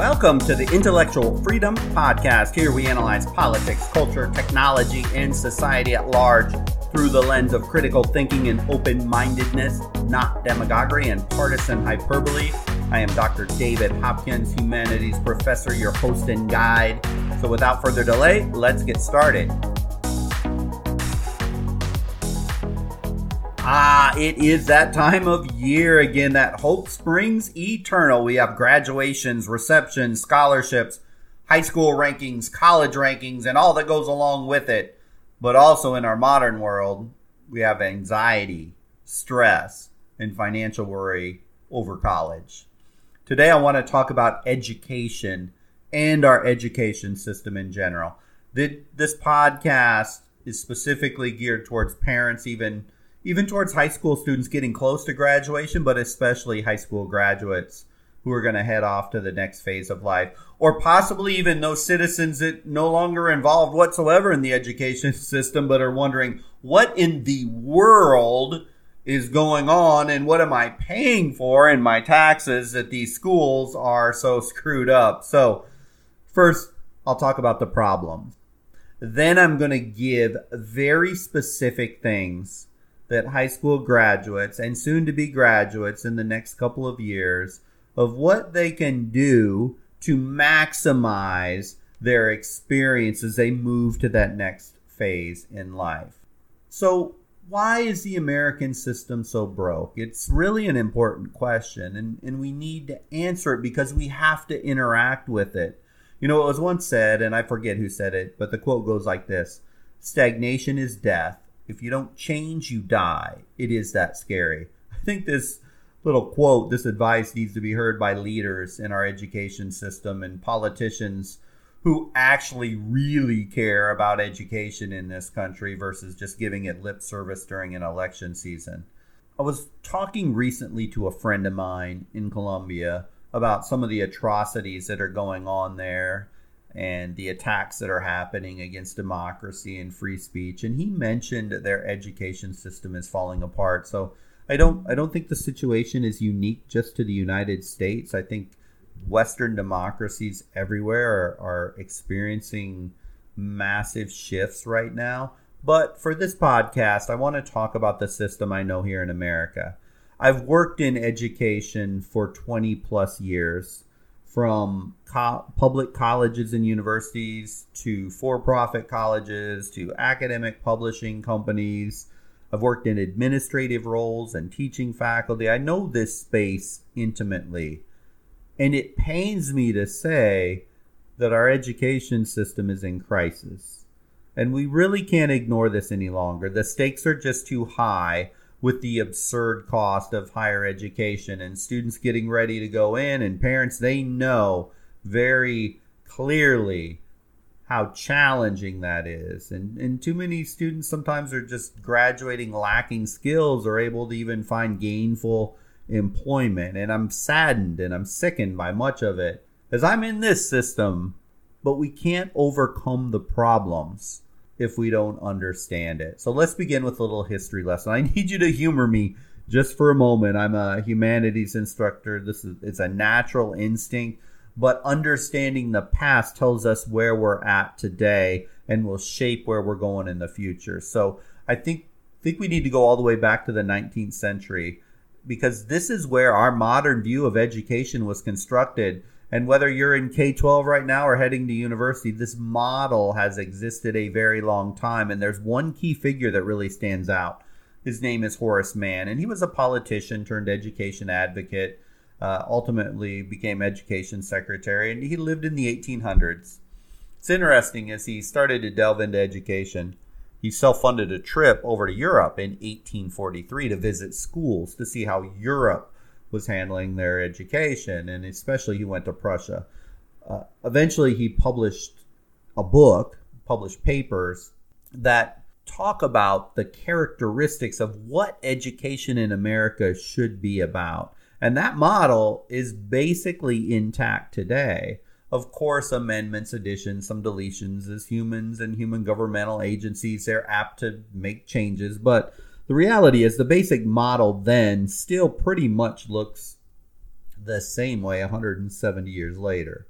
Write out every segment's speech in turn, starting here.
Welcome to the Intellectual Freedom Podcast. Here we analyze politics, culture, technology, and society at large through the lens of critical thinking and open mindedness, not demagoguery and partisan hyperbole. I am Dr. David Hopkins, humanities professor, your host and guide. So without further delay, let's get started. Ah, it is that time of year again that hope springs eternal. We have graduations, receptions, scholarships, high school rankings, college rankings, and all that goes along with it. But also in our modern world, we have anxiety, stress, and financial worry over college. Today, I want to talk about education and our education system in general. This podcast is specifically geared towards parents, even even towards high school students getting close to graduation, but especially high school graduates who are going to head off to the next phase of life, or possibly even those citizens that no longer involved whatsoever in the education system, but are wondering what in the world is going on and what am I paying for in my taxes that these schools are so screwed up. So, first, I'll talk about the problem. Then I'm going to give very specific things that high school graduates and soon to be graduates in the next couple of years of what they can do to maximize their experience as they move to that next phase in life. So, why is the American system so broke? It's really an important question, and, and we need to answer it because we have to interact with it. You know, it was once said, and I forget who said it, but the quote goes like this Stagnation is death, if you don't change, you die. It is that scary. I think this little quote, this advice needs to be heard by leaders in our education system and politicians who actually really care about education in this country versus just giving it lip service during an election season. I was talking recently to a friend of mine in Colombia about some of the atrocities that are going on there and the attacks that are happening against democracy and free speech. And he mentioned their education system is falling apart. So I don't I don't think the situation is unique just to the United States. I think Western democracies everywhere are, are experiencing massive shifts right now. But for this podcast, I want to talk about the system I know here in America. I've worked in education for 20 plus years from co- public colleges and universities to for profit colleges to academic publishing companies. I've worked in administrative roles and teaching faculty. I know this space intimately. And it pains me to say that our education system is in crisis. And we really can't ignore this any longer. The stakes are just too high with the absurd cost of higher education and students getting ready to go in and parents they know very clearly how challenging that is. And and too many students sometimes are just graduating lacking skills or able to even find gainful employment. And I'm saddened and I'm sickened by much of it as I'm in this system but we can't overcome the problems if we don't understand it. So let's begin with a little history lesson. I need you to humor me just for a moment. I'm a humanities instructor. This is it's a natural instinct, but understanding the past tells us where we're at today and will shape where we're going in the future. So I think think we need to go all the way back to the 19th century because this is where our modern view of education was constructed and whether you're in K 12 right now or heading to university, this model has existed a very long time. And there's one key figure that really stands out. His name is Horace Mann, and he was a politician turned education advocate, uh, ultimately became education secretary, and he lived in the 1800s. It's interesting as he started to delve into education. He self funded a trip over to Europe in 1843 to visit schools to see how Europe was handling their education, and especially he went to Prussia. Uh, eventually, he published a book, published papers that talk about the characteristics of what education in America should be about. And that model is basically intact today. Of course, amendments, additions, some deletions as humans and human governmental agencies, they're apt to make changes, but the reality is the basic model then still pretty much looks the same way 170 years later.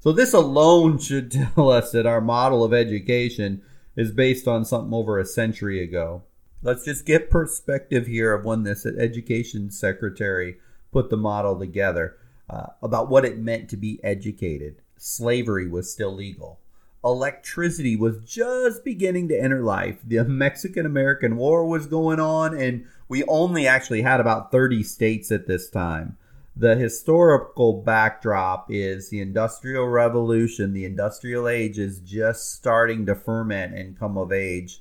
So, this alone should tell us that our model of education is based on something over a century ago. Let's just get perspective here of when this education secretary put the model together uh, about what it meant to be educated. Slavery was still legal. Electricity was just beginning to enter life. The Mexican American War was going on, and we only actually had about 30 states at this time. The historical backdrop is the Industrial Revolution. The Industrial Age is just starting to ferment and come of age.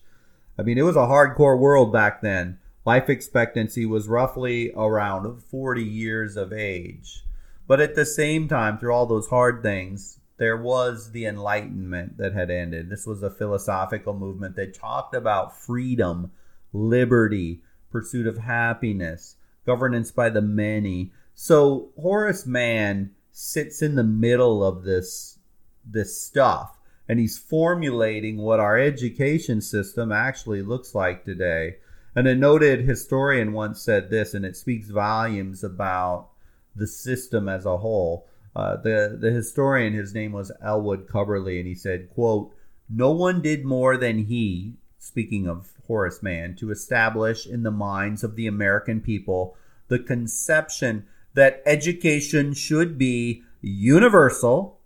I mean, it was a hardcore world back then. Life expectancy was roughly around 40 years of age. But at the same time, through all those hard things, there was the Enlightenment that had ended. This was a philosophical movement that talked about freedom, liberty, pursuit of happiness, governance by the many. So Horace Mann sits in the middle of this this stuff and he's formulating what our education system actually looks like today. And a noted historian once said this, and it speaks volumes about the system as a whole. Uh, the the historian, his name was Elwood Cubberley, and he said, "quote No one did more than he, speaking of Horace Mann, to establish in the minds of the American people the conception that education should be universal,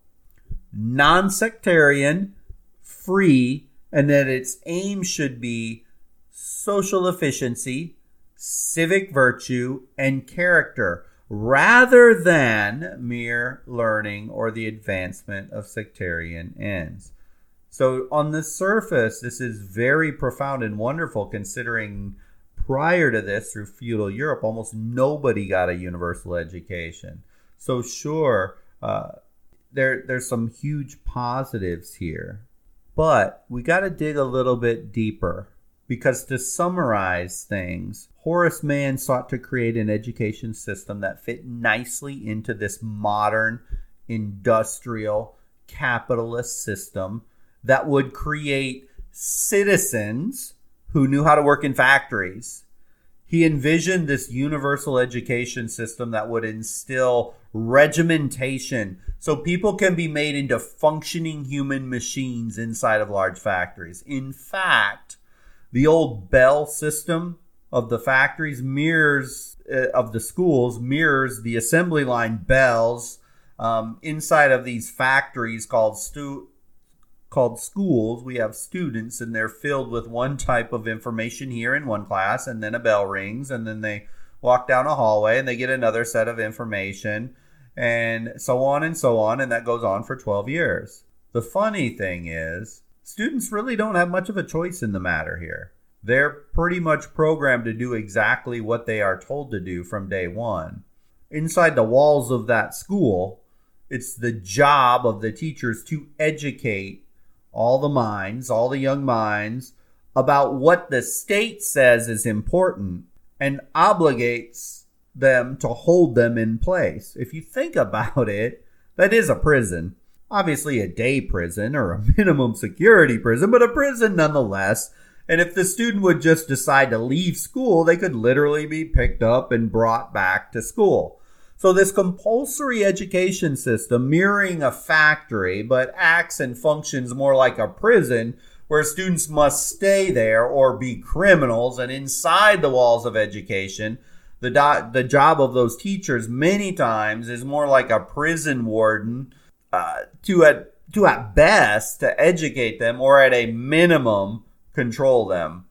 non-sectarian, free, and that its aim should be social efficiency, civic virtue, and character." Rather than mere learning or the advancement of sectarian ends. So, on the surface, this is very profound and wonderful considering prior to this, through feudal Europe, almost nobody got a universal education. So, sure, uh, there, there's some huge positives here, but we got to dig a little bit deeper because to summarize things, Horace Mann sought to create an education system that fit nicely into this modern industrial capitalist system that would create citizens who knew how to work in factories. He envisioned this universal education system that would instill regimentation so people can be made into functioning human machines inside of large factories. In fact, the old bell system of the factories mirrors uh, of the schools mirrors the assembly line bells um, inside of these factories called stu- called schools. We have students, and they're filled with one type of information here in one class, and then a bell rings, and then they walk down a hallway and they get another set of information, and so on and so on, and that goes on for 12 years. The funny thing is, students really don't have much of a choice in the matter here. They're pretty much programmed to do exactly what they are told to do from day one. Inside the walls of that school, it's the job of the teachers to educate all the minds, all the young minds, about what the state says is important and obligates them to hold them in place. If you think about it, that is a prison obviously a day prison or a minimum security prison, but a prison nonetheless. And if the student would just decide to leave school, they could literally be picked up and brought back to school. So this compulsory education system mirroring a factory, but acts and functions more like a prison where students must stay there or be criminals and inside the walls of education. The, do- the job of those teachers many times is more like a prison warden uh, to at to at best to educate them or at a minimum control them.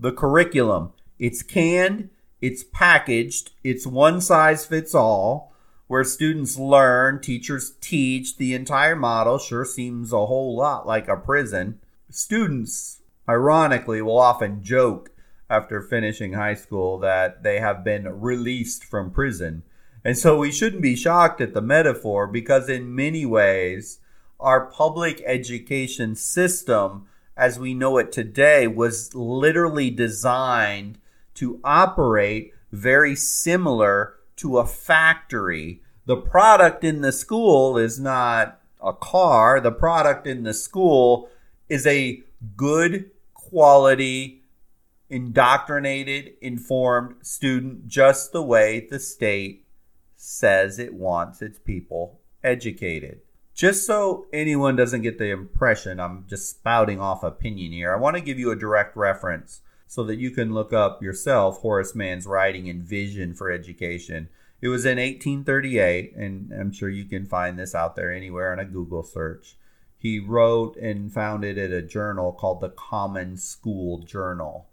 The curriculum, it's canned, it's packaged, it's one size fits all where students learn, teachers teach. The entire model sure seems a whole lot like a prison. Students, ironically, will often joke after finishing high school that they have been released from prison and so we shouldn't be shocked at the metaphor because, in many ways, our public education system, as we know it today, was literally designed to operate very similar to a factory. The product in the school is not a car, the product in the school is a good quality, indoctrinated, informed student, just the way the state says it wants its people educated. Just so anyone doesn't get the impression I'm just spouting off opinion here, I want to give you a direct reference so that you can look up yourself Horace Mann's writing and vision for education. It was in 1838, and I'm sure you can find this out there anywhere on a Google search. He wrote and founded a journal called the Common School Journal.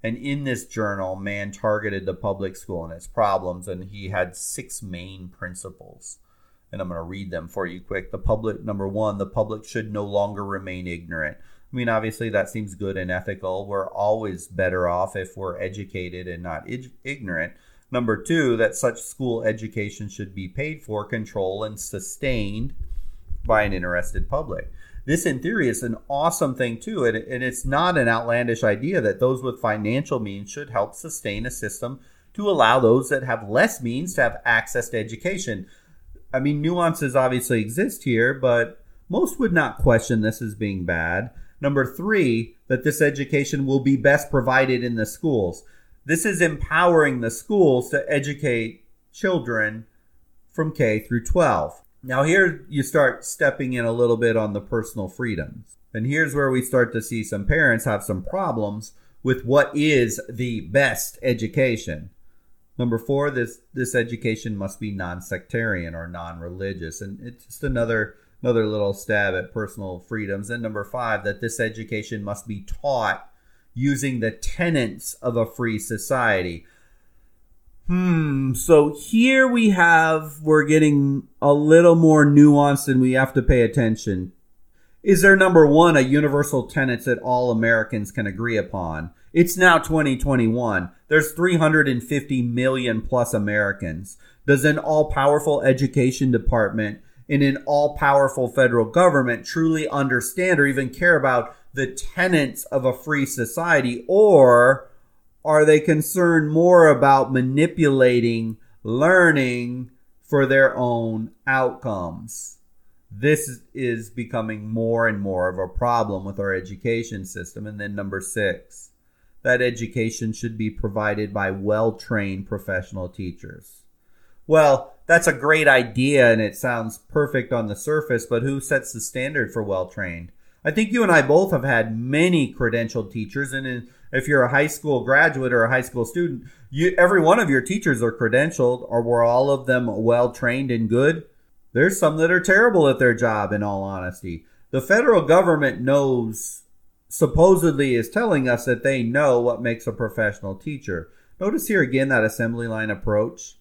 And in this journal, Mann targeted the public school and its problems, and he had six main principles. And I'm going to read them for you quick. The public, number one, the public should no longer remain ignorant. I mean, obviously, that seems good and ethical. We're always better off if we're educated and not ig- ignorant. Number two, that such school education should be paid for, controlled, and sustained by an interested public this in theory is an awesome thing too and, and it's not an outlandish idea that those with financial means should help sustain a system to allow those that have less means to have access to education i mean nuances obviously exist here but most would not question this as being bad number three that this education will be best provided in the schools this is empowering the schools to educate children from k through 12 now, here you start stepping in a little bit on the personal freedoms. And here's where we start to see some parents have some problems with what is the best education. Number four, this this education must be non-sectarian or non-religious, and it's just another another little stab at personal freedoms. And number five, that this education must be taught using the tenets of a free society. Hmm. So here we have, we're getting a little more nuanced and we have to pay attention. Is there number one, a universal tenets that all Americans can agree upon? It's now 2021. There's 350 million plus Americans. Does an all powerful education department in an all powerful federal government truly understand or even care about the tenets of a free society? Or are they concerned more about manipulating learning for their own outcomes? This is becoming more and more of a problem with our education system. And then, number six, that education should be provided by well trained professional teachers. Well, that's a great idea and it sounds perfect on the surface, but who sets the standard for well trained? I think you and I both have had many credentialed teachers, and if you're a high school graduate or a high school student, you every one of your teachers are credentialed, or were all of them well trained and good? There's some that are terrible at their job, in all honesty. The federal government knows, supposedly, is telling us that they know what makes a professional teacher. Notice here again that assembly line approach,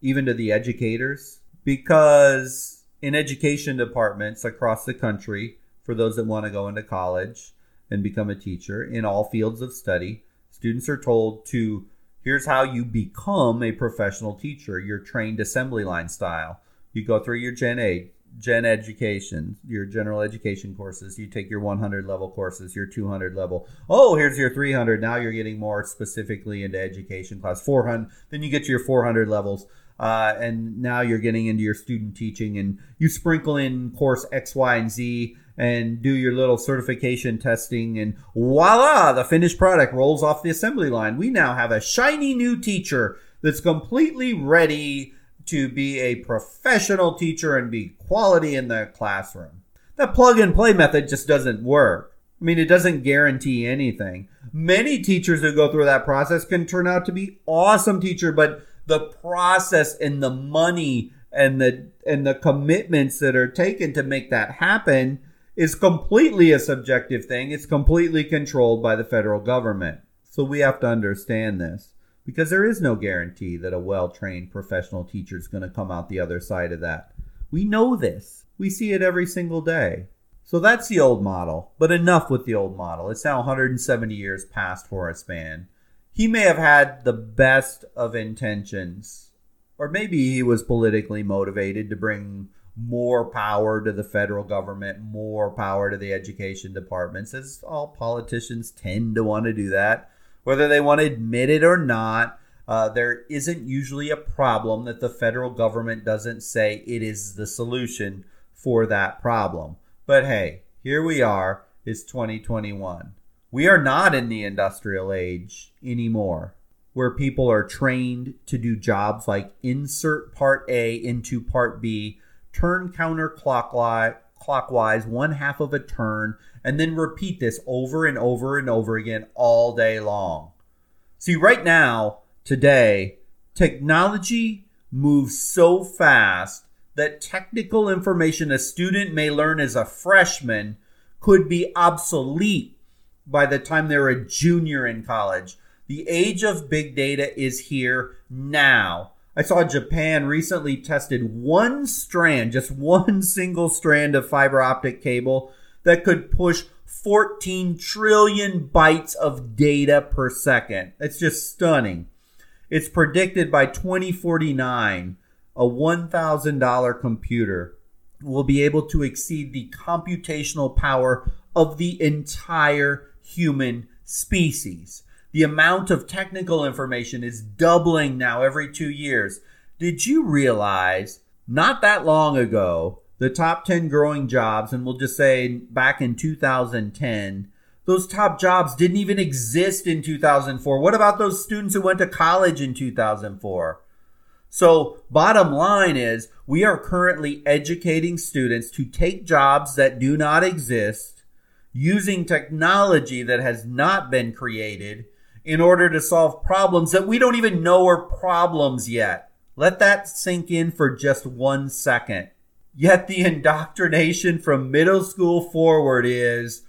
even to the educators, because in education departments across the country, for those that want to go into college, and become a teacher in all fields of study. Students are told to here's how you become a professional teacher. You're trained assembly line style. You go through your Gen A, Gen Education, your general education courses. You take your 100 level courses, your 200 level. Oh, here's your 300. Now you're getting more specifically into education class 400. Then you get to your 400 levels. Uh, and now you're getting into your student teaching and you sprinkle in course X, Y, and Z and do your little certification testing, and voila, the finished product rolls off the assembly line. We now have a shiny new teacher that's completely ready to be a professional teacher and be quality in the classroom. That plug and play method just doesn't work. I mean, it doesn't guarantee anything. Many teachers who go through that process can turn out to be awesome teacher, but the process and the money and the and the commitments that are taken to make that happen is completely a subjective thing. It's completely controlled by the federal government. So we have to understand this because there is no guarantee that a well trained professional teacher is going to come out the other side of that. We know this. We see it every single day. So that's the old model. But enough with the old model. It's now 170 years past Horace Mann. He may have had the best of intentions, or maybe he was politically motivated to bring more power to the federal government, more power to the education departments, as all politicians tend to want to do that. Whether they want to admit it or not, uh, there isn't usually a problem that the federal government doesn't say it is the solution for that problem. But hey, here we are. It's 2021. We are not in the industrial age anymore. where people are trained to do jobs like insert part A into part B, turn counterclockwise clockwise one half of a turn, and then repeat this over and over and over again all day long. See, right now, today, technology moves so fast that technical information a student may learn as a freshman could be obsolete by the time they're a junior in college. The age of big data is here now. I saw Japan recently tested one strand, just one single strand of fiber optic cable that could push 14 trillion bytes of data per second. It's just stunning. It's predicted by 2049, a $1,000 computer will be able to exceed the computational power of the entire human species. The amount of technical information is doubling now every two years. Did you realize not that long ago, the top 10 growing jobs, and we'll just say back in 2010, those top jobs didn't even exist in 2004. What about those students who went to college in 2004? So, bottom line is, we are currently educating students to take jobs that do not exist using technology that has not been created in order to solve problems that we don't even know are problems yet. Let that sink in for just one second. Yet the indoctrination from middle school forward is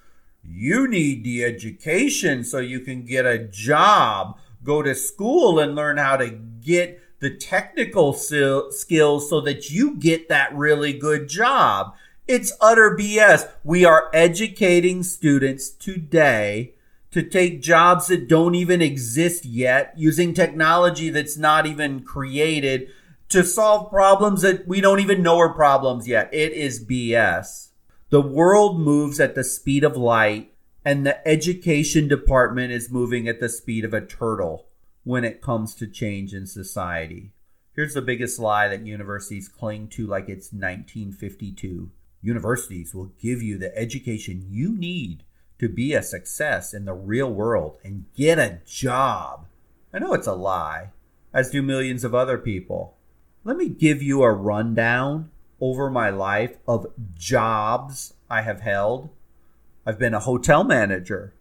you need the education so you can get a job, go to school and learn how to get the technical skills so that you get that really good job. It's utter BS. We are educating students today to take jobs that don't even exist yet using technology that's not even created to solve problems that we don't even know are problems yet. It is BS. The world moves at the speed of light and the education department is moving at the speed of a turtle when it comes to change in society. Here's the biggest lie that universities cling to like it's 1952. Universities will give you the education you need to be a success in the real world and get a job. I know it's a lie, as do millions of other people. Let me give you a rundown over my life of jobs I have held. I've been a hotel manager.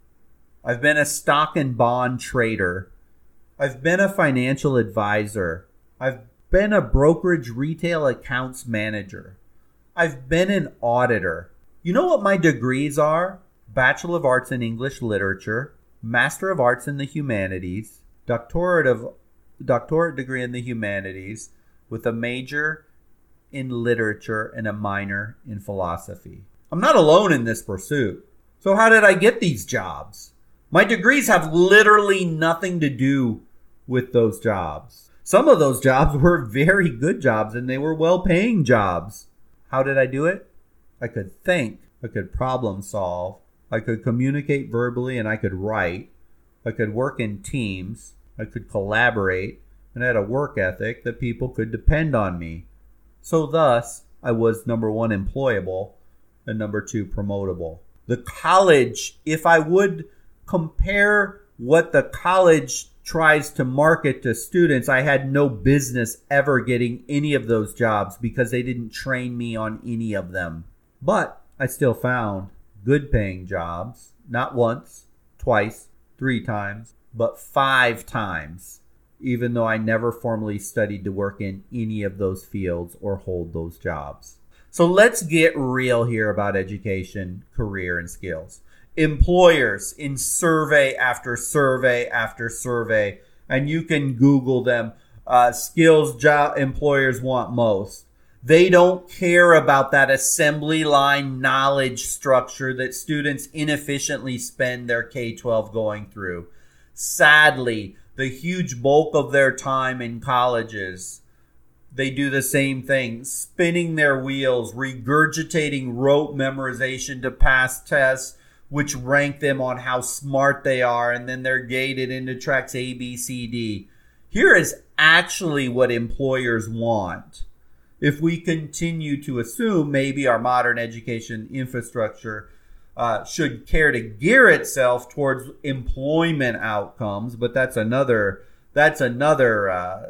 I've been a stock and bond trader. I've been a financial advisor. I've been a brokerage retail accounts manager. I've been an auditor. You know what my degrees are? Bachelor of Arts in English Literature, Master of Arts in the Humanities, Doctorate of Doctorate degree in the Humanities, with a major in literature and a minor in philosophy. I'm not alone in this pursuit. So how did I get these jobs? My degrees have literally nothing to do with those jobs. Some of those jobs were very good jobs and they were well paying jobs. How did I do it? I could think, I could problem solve, I could communicate verbally and I could write. I could work in teams. I could collaborate and had a work ethic that people could depend on me. So, thus, I was number one, employable, and number two, promotable. The college, if I would compare what the college tries to market to students, I had no business ever getting any of those jobs because they didn't train me on any of them. But I still found good paying jobs, not once, twice, three times, but five times, even though I never formally studied to work in any of those fields or hold those jobs. So let's get real here about education, career, and skills. Employers in survey after survey after survey, and you can Google them, uh, skills job employers want most they don't care about that assembly line knowledge structure that students inefficiently spend their K 12 going through. Sadly, the huge bulk of their time in colleges, they do the same thing, spinning their wheels, regurgitating rote memorization to pass tests, which rank them on how smart they are, and then they're gated into tracks A, B, C, D. Here is actually what employers want if we continue to assume maybe our modern education infrastructure uh, should care to gear itself towards employment outcomes, but that's another that's another uh,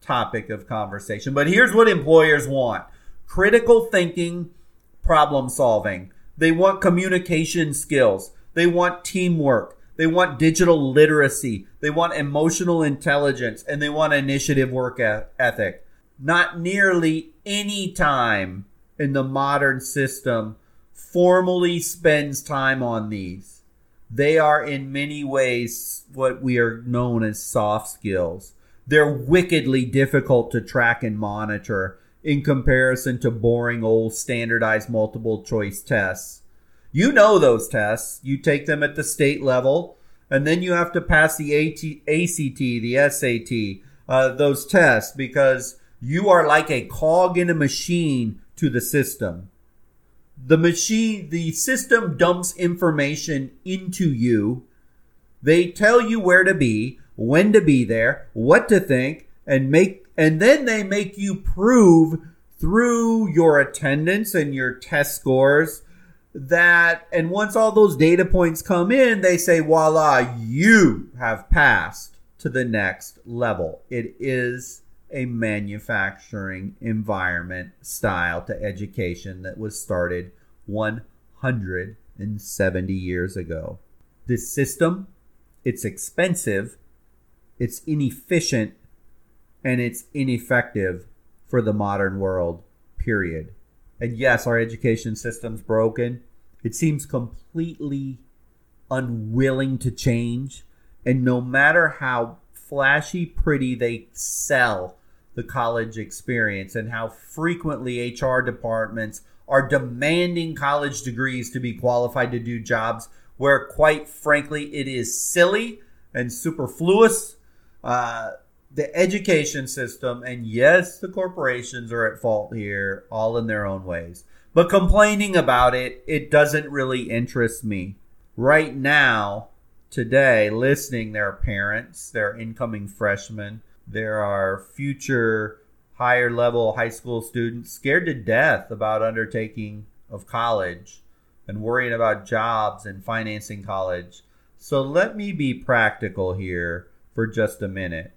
topic of conversation. But here's what employers want critical thinking, problem solving. They want communication skills. They want teamwork. They want digital literacy. They want emotional intelligence and they want initiative work ethic. Not nearly any time in the modern system formally spends time on these. They are in many ways what we are known as soft skills. They're wickedly difficult to track and monitor in comparison to boring old standardized multiple choice tests. You know those tests. You take them at the state level, and then you have to pass the ACT, the SAT, uh, those tests because you are like a cog in a machine to the system. The machine, the system dumps information into you. They tell you where to be, when to be there, what to think, and make, and then they make you prove through your attendance and your test scores that, and once all those data points come in, they say, voila, you have passed to the next level. It is a manufacturing environment style to education that was started 170 years ago. This system, it's expensive, it's inefficient, and it's ineffective for the modern world, period. And yes, our education system's broken. It seems completely unwilling to change. And no matter how flashy pretty they sell the college experience and how frequently HR departments are demanding college degrees to be qualified to do jobs where, quite frankly, it is silly and superfluous. Uh, the education system, and yes, the corporations are at fault here, all in their own ways. But complaining about it, it doesn't really interest me. Right now, today, listening, there are parents, there are incoming freshmen, there are future higher level high school students scared to death about undertaking of college and worrying about jobs and financing college. So let me be practical here for just a minute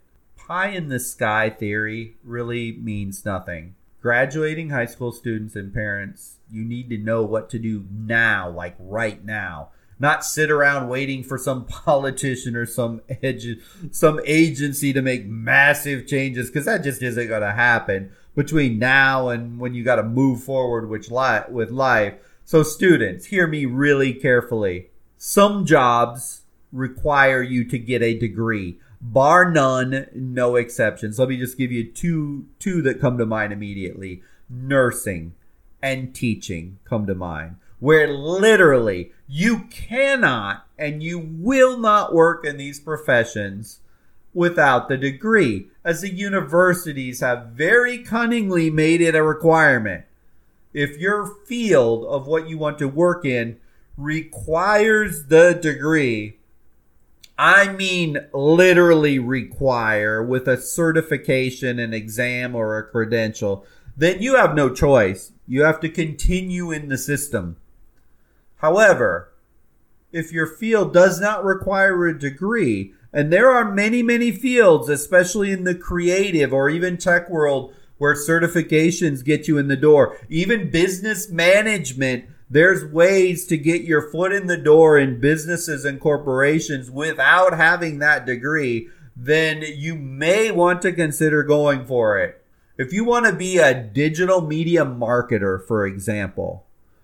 pie in the sky theory really means nothing. Graduating high school students and parents, you need to know what to do now, like right now. Not sit around waiting for some politician or some edu- some agency to make massive changes because that just isn't going to happen between now and when you got to move forward with life. With life. So, students, hear me really carefully. Some jobs require you to get a degree bar none, no exceptions. Let me just give you two two that come to mind immediately. Nursing and teaching come to mind. Where literally you cannot and you will not work in these professions without the degree, as the universities have very cunningly made it a requirement. If your field of what you want to work in requires the degree, I mean, literally require with a certification, an exam, or a credential, then you have no choice. You have to continue in the system. However, if your field does not require a degree, and there are many, many fields, especially in the creative or even tech world, where certifications get you in the door, even business management there's ways to get your foot in the door in businesses and corporations without having that degree, then you may want to consider going for it. If you want to be a digital media marketer, for example,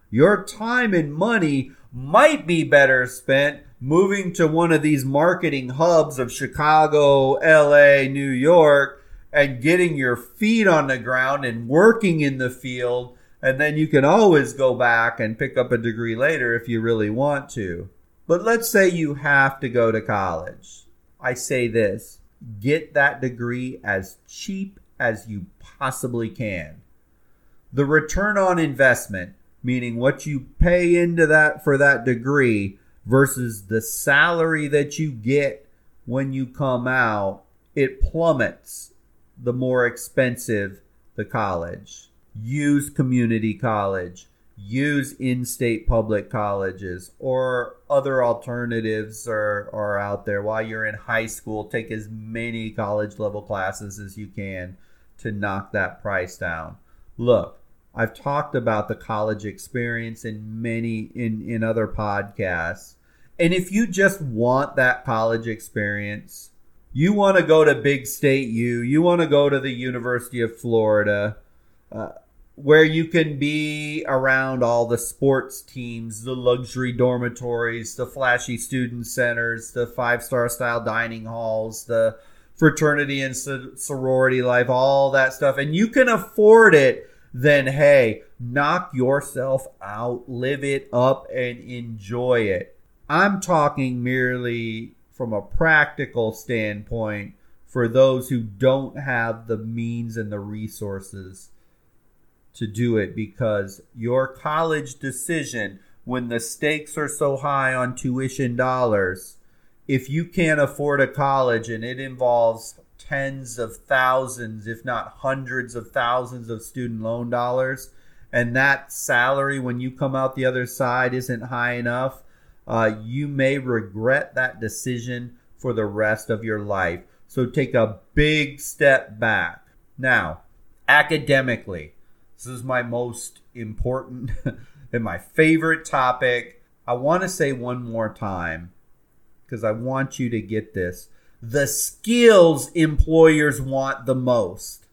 your time and money might be better spent moving to one of these marketing hubs of Chicago, LA, New York, and getting your feet on the ground and working in the field and then you can always go back and pick up a degree later if you really want to. But let's say you have to go to college. I say this get that degree as cheap as you possibly can. The return on investment, meaning what you pay into that for that degree versus the salary that you get when you come out, it plummets the more expensive the college. Use community college, use in-state public colleges or other alternatives are, are out there while you're in high school. Take as many college level classes as you can to knock that price down. Look i've talked about the college experience in many in in other podcasts. And if you just want that college experience you want to go to big state u you want to go to the university of florida uh, where you can be around all the sports teams, the luxury dormitories, the flashy student centers, the five star style dining halls, the fraternity and sorority life, all that stuff, and you can afford it, then hey, knock yourself out, live it up, and enjoy it. I'm talking merely from a practical standpoint for those who don't have the means and the resources to do it because your college decision, when the stakes are so high on tuition dollars, if you can't afford a college and it involves tens of thousands, if not hundreds of thousands of student loan dollars, and that salary when you come out the other side isn't high enough, uh, you may regret that decision for the rest of your life. So take a big step back. Now, academically, this is my most important and my favorite topic. I want to say one more time because I want you to get this. The skills employers want the most.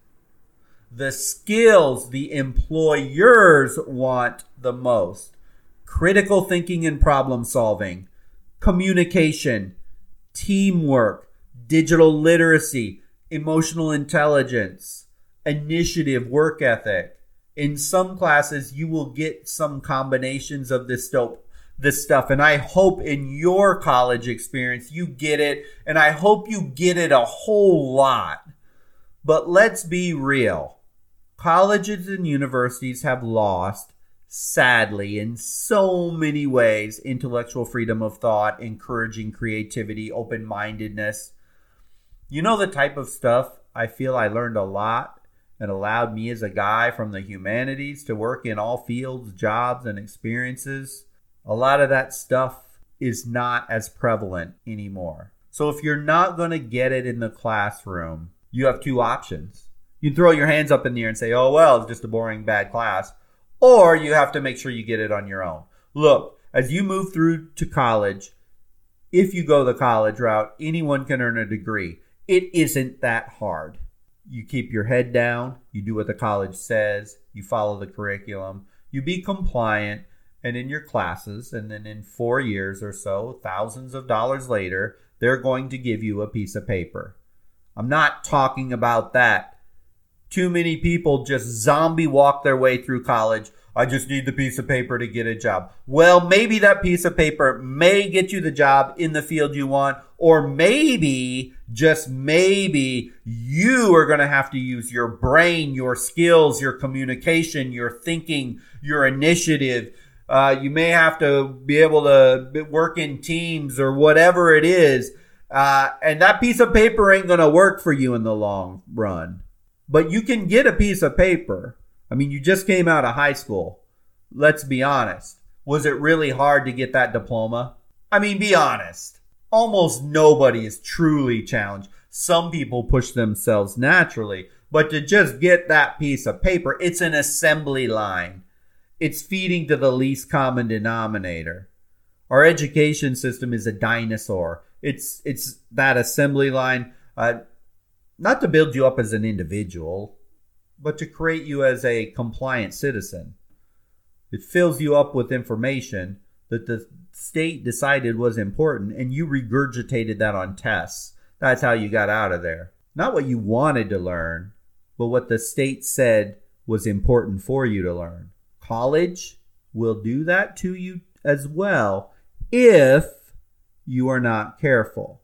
The skills the employers want the most. Critical thinking and problem solving, communication, teamwork, digital literacy, emotional intelligence, initiative, work ethic. In some classes you will get some combinations of this dope this stuff. And i hope in your college experience you get it. And i hope you get it a whole lot. But let's be real. Colleges and universities have lost sadly in so many ways intellectual freedom of thought encouraging creativity open-mindedness. You know the type of stuff i feel i learned a lot and allowed me as a guy from the humanities to work in all fields, jobs, and experiences. A lot of that stuff is not as prevalent anymore. So if you're not going to get it in the classroom, you have two options. You throw your hands up in the air and say, oh, well, it's just a boring, bad class. Or you have to make sure you get it on your own. Look, as you move through to college, if you go the college route, anyone can earn a degree. It isn't that hard you keep your head down, you do what the college says, you follow the curriculum, you be compliant, and in your classes, and then in four years or so, thousands of dollars later, they're going to give you a piece of paper. I'm not talking about that. Too many people just zombie walk their way through college. I just need the piece of paper to get a job. Well, maybe that piece of paper may get you the job in the field you want, or maybe, just maybe, you are going to have to use your brain, your skills, your communication, your thinking, your initiative. Uh, you may have to be able to work in teams or whatever it is. Uh, and that piece of paper ain't going to work for you in the long run. But you can get a piece of paper. I mean, you just came out of high school. Let's be honest. Was it really hard to get that diploma? I mean, be honest almost nobody is truly challenged. Some people push themselves naturally, but to just get that piece of paper, it's an assembly line. It's feeding to the least common denominator. Our education system is a dinosaur. It's it's that assembly line, uh, not to build you up as an individual, but to create you as a compliant citizen. It fills you up with information that the state decided was important and you regurgitated that on tests. That's how you got out of there. Not what you wanted to learn, but what the state said was important for you to learn. College will do that to you as well if you are not careful.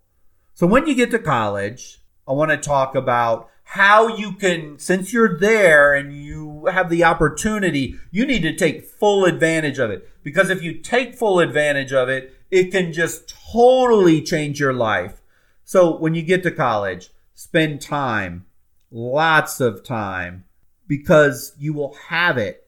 So when you get to college, I want to talk about how you can, since you're there and you have the opportunity, you need to take full advantage of it. Because if you take full advantage of it, it can just totally change your life. So when you get to college, spend time, lots of time, because you will have it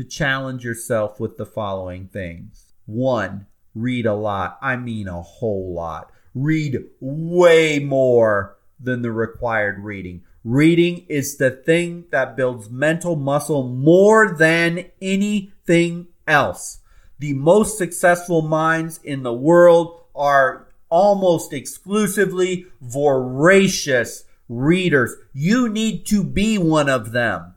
to challenge yourself with the following things. One, read a lot. I mean, a whole lot. Read way more than the required reading. Reading is the thing that builds mental muscle more than anything else. The most successful minds in the world are almost exclusively voracious readers. You need to be one of them.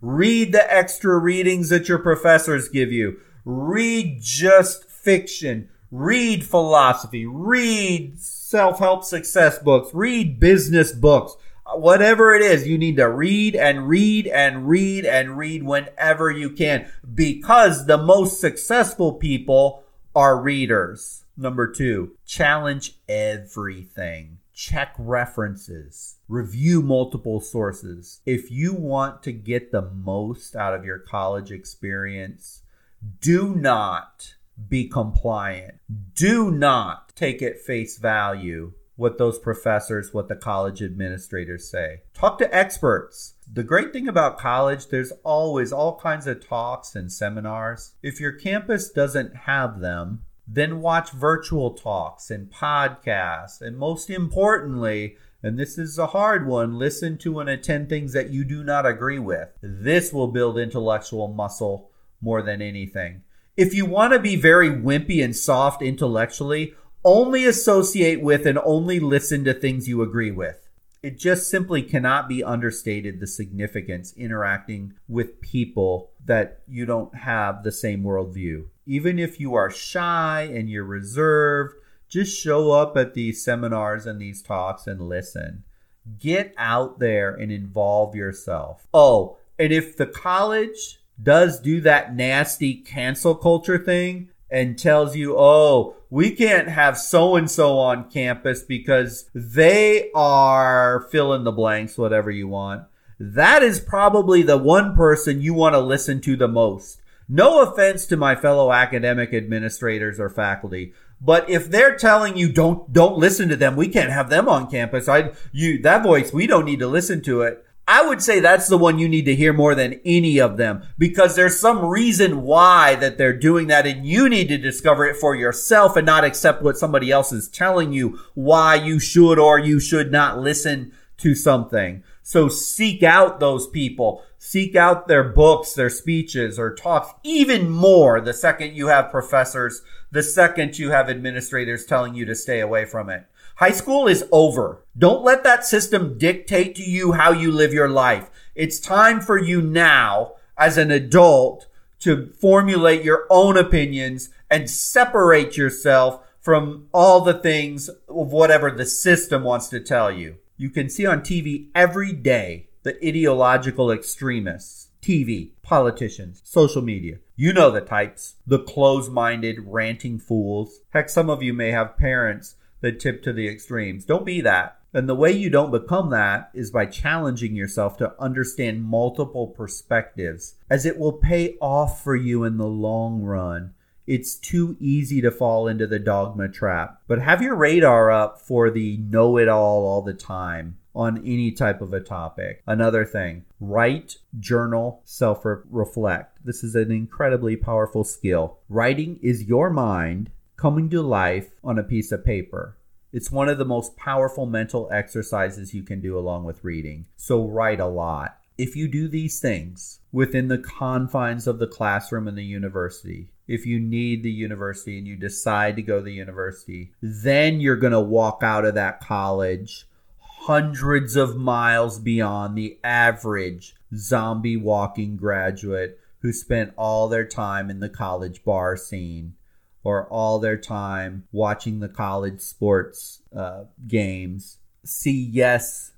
Read the extra readings that your professors give you. Read just fiction. Read philosophy. Read self-help success books. Read business books. Whatever it is, you need to read and read and read and read whenever you can because the most successful people are readers. Number two, challenge everything check references, review multiple sources. If you want to get the most out of your college experience, do not be compliant. Do not take at face value what those professors, what the college administrators say. Talk to experts. The great thing about college, there's always all kinds of talks and seminars. If your campus doesn't have them, then watch virtual talks and podcasts. And most importantly, and this is a hard one, listen to and attend things that you do not agree with. This will build intellectual muscle more than anything. If you want to be very wimpy and soft intellectually, only associate with and only listen to things you agree with. It just simply cannot be understated the significance interacting with people that you don't have the same worldview. Even if you are shy and you're reserved, just show up at these seminars and these talks and listen. Get out there and involve yourself. Oh, and if the college does do that nasty cancel culture thing and tells you, oh, we can't have so and so on campus because they are fill in the blanks, whatever you want. That is probably the one person you want to listen to the most. No offense to my fellow academic administrators or faculty, but if they're telling you don't don't listen to them, we can't have them on campus. I you that voice, we don't need to listen to it. I would say that's the one you need to hear more than any of them because there's some reason why that they're doing that and you need to discover it for yourself and not accept what somebody else is telling you why you should or you should not listen to something. So seek out those people, seek out their books, their speeches or talks even more the second you have professors, the second you have administrators telling you to stay away from it. High school is over. Don't let that system dictate to you how you live your life. It's time for you now as an adult to formulate your own opinions and separate yourself from all the things of whatever the system wants to tell you. You can see on TV every day the ideological extremists. TV, politicians, social media. You know the types. The close minded, ranting fools. Heck, some of you may have parents that tip to the extremes. Don't be that. And the way you don't become that is by challenging yourself to understand multiple perspectives, as it will pay off for you in the long run. It's too easy to fall into the dogma trap. But have your radar up for the know it all all the time on any type of a topic. Another thing, write, journal, self reflect. This is an incredibly powerful skill. Writing is your mind coming to life on a piece of paper. It's one of the most powerful mental exercises you can do along with reading. So write a lot. If you do these things within the confines of the classroom and the university, if you need the university and you decide to go to the university, then you're going to walk out of that college hundreds of miles beyond the average zombie walking graduate who spent all their time in the college bar scene or all their time watching the college sports uh, games. See yes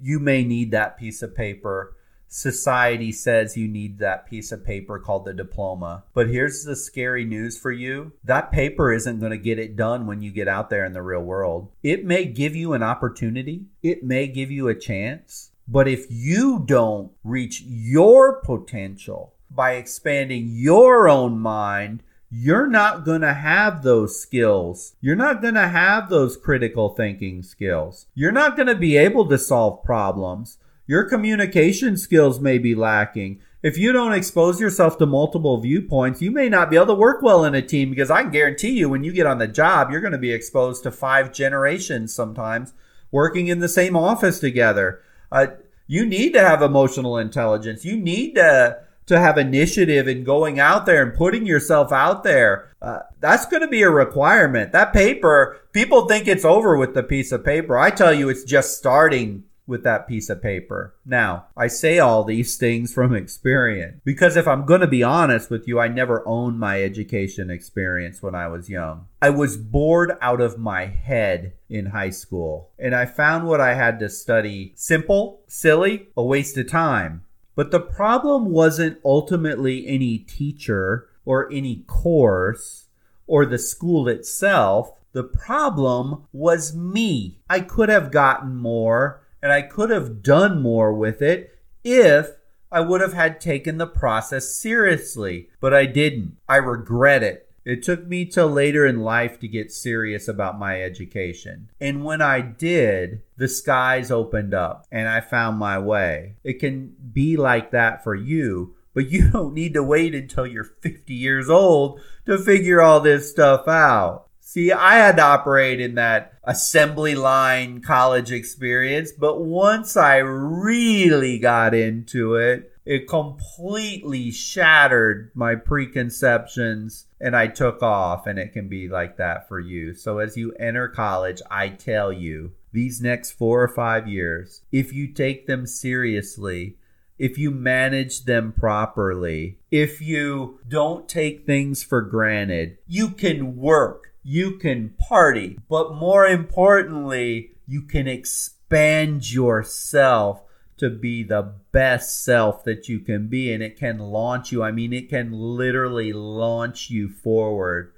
you may need that piece of paper society says you need that piece of paper called the diploma but here's the scary news for you that paper isn't going to get it done when you get out there in the real world it may give you an opportunity it may give you a chance but if you don't reach your potential by expanding your own mind you're not going to have those skills. You're not going to have those critical thinking skills. You're not going to be able to solve problems. Your communication skills may be lacking. if you don't expose yourself to multiple viewpoints, you may not be able to work well in a team because I can guarantee you when you get on the job, you're going to be exposed to five generations sometimes working in the same office together. Uh, you need to have emotional intelligence. You need to to have initiative in going out there and putting yourself out there. Uh, that's going to be a requirement. That paper, people think it's over with the piece of paper. I tell you, it's just starting with that piece of paper. Now, I say all these things from experience because if I'm going to be honest with you, I never owned my education experience when I was young. I was bored out of my head in high school and I found what I had to study simple, silly, a waste of time. But the problem wasn't ultimately any teacher or any course or the school itself. The problem was me. I could have gotten more and I could have done more with it if I would have had taken the process seriously, but I didn't. I regret it. It took me till later in life to get serious about my education. And when I did, the skies opened up and I found my way. It can be like that for you, but you don't need to wait until you're 50 years old to figure all this stuff out. See, I had to operate in that assembly line college experience, but once I really got into it, it completely shattered my preconceptions and I took off. And it can be like that for you. So, as you enter college, I tell you, these next four or five years, if you take them seriously, if you manage them properly, if you don't take things for granted, you can work you can party, but more importantly, you can expand yourself to be the best self that you can be. And it can launch you. I mean, it can literally launch you forward.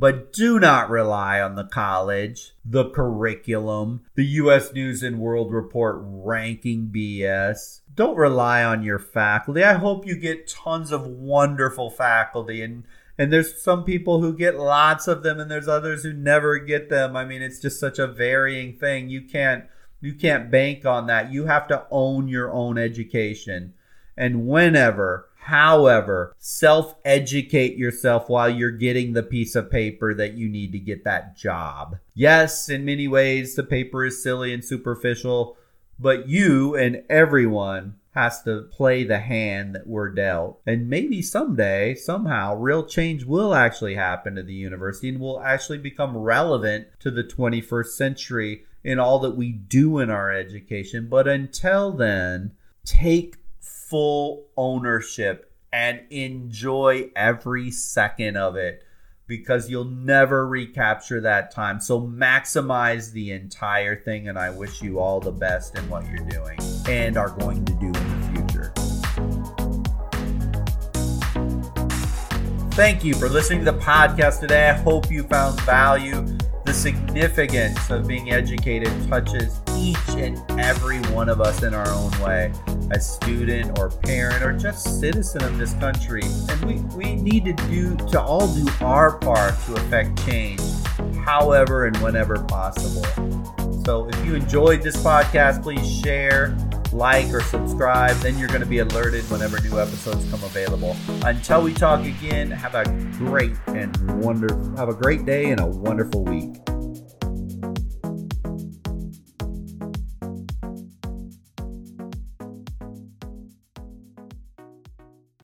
But do not rely on the college, the curriculum, the U.S. News and World Report ranking BS. Don't rely on your faculty. I hope you get tons of wonderful faculty and and there's some people who get lots of them and there's others who never get them. I mean it's just such a varying thing. You can't you can't bank on that. You have to own your own education. And whenever however self educate yourself while you're getting the piece of paper that you need to get that job. Yes in many ways the paper is silly and superficial but you and everyone has to play the hand that we're dealt. And maybe someday, somehow, real change will actually happen to the university and will actually become relevant to the 21st century in all that we do in our education. But until then, take full ownership and enjoy every second of it because you'll never recapture that time. So maximize the entire thing, and I wish you all the best in what you're doing and are going to do in the future. Thank you for listening to the podcast today. I hope you found value. The significance of being educated touches each and every one of us in our own way as student or parent or just citizen of this country. And we, we need to do to all do our part to affect change however and whenever possible. So if you enjoyed this podcast please share like or subscribe. Then you're going to be alerted whenever new episodes come available. Until we talk again have a great and wonderful have a great day and a wonderful week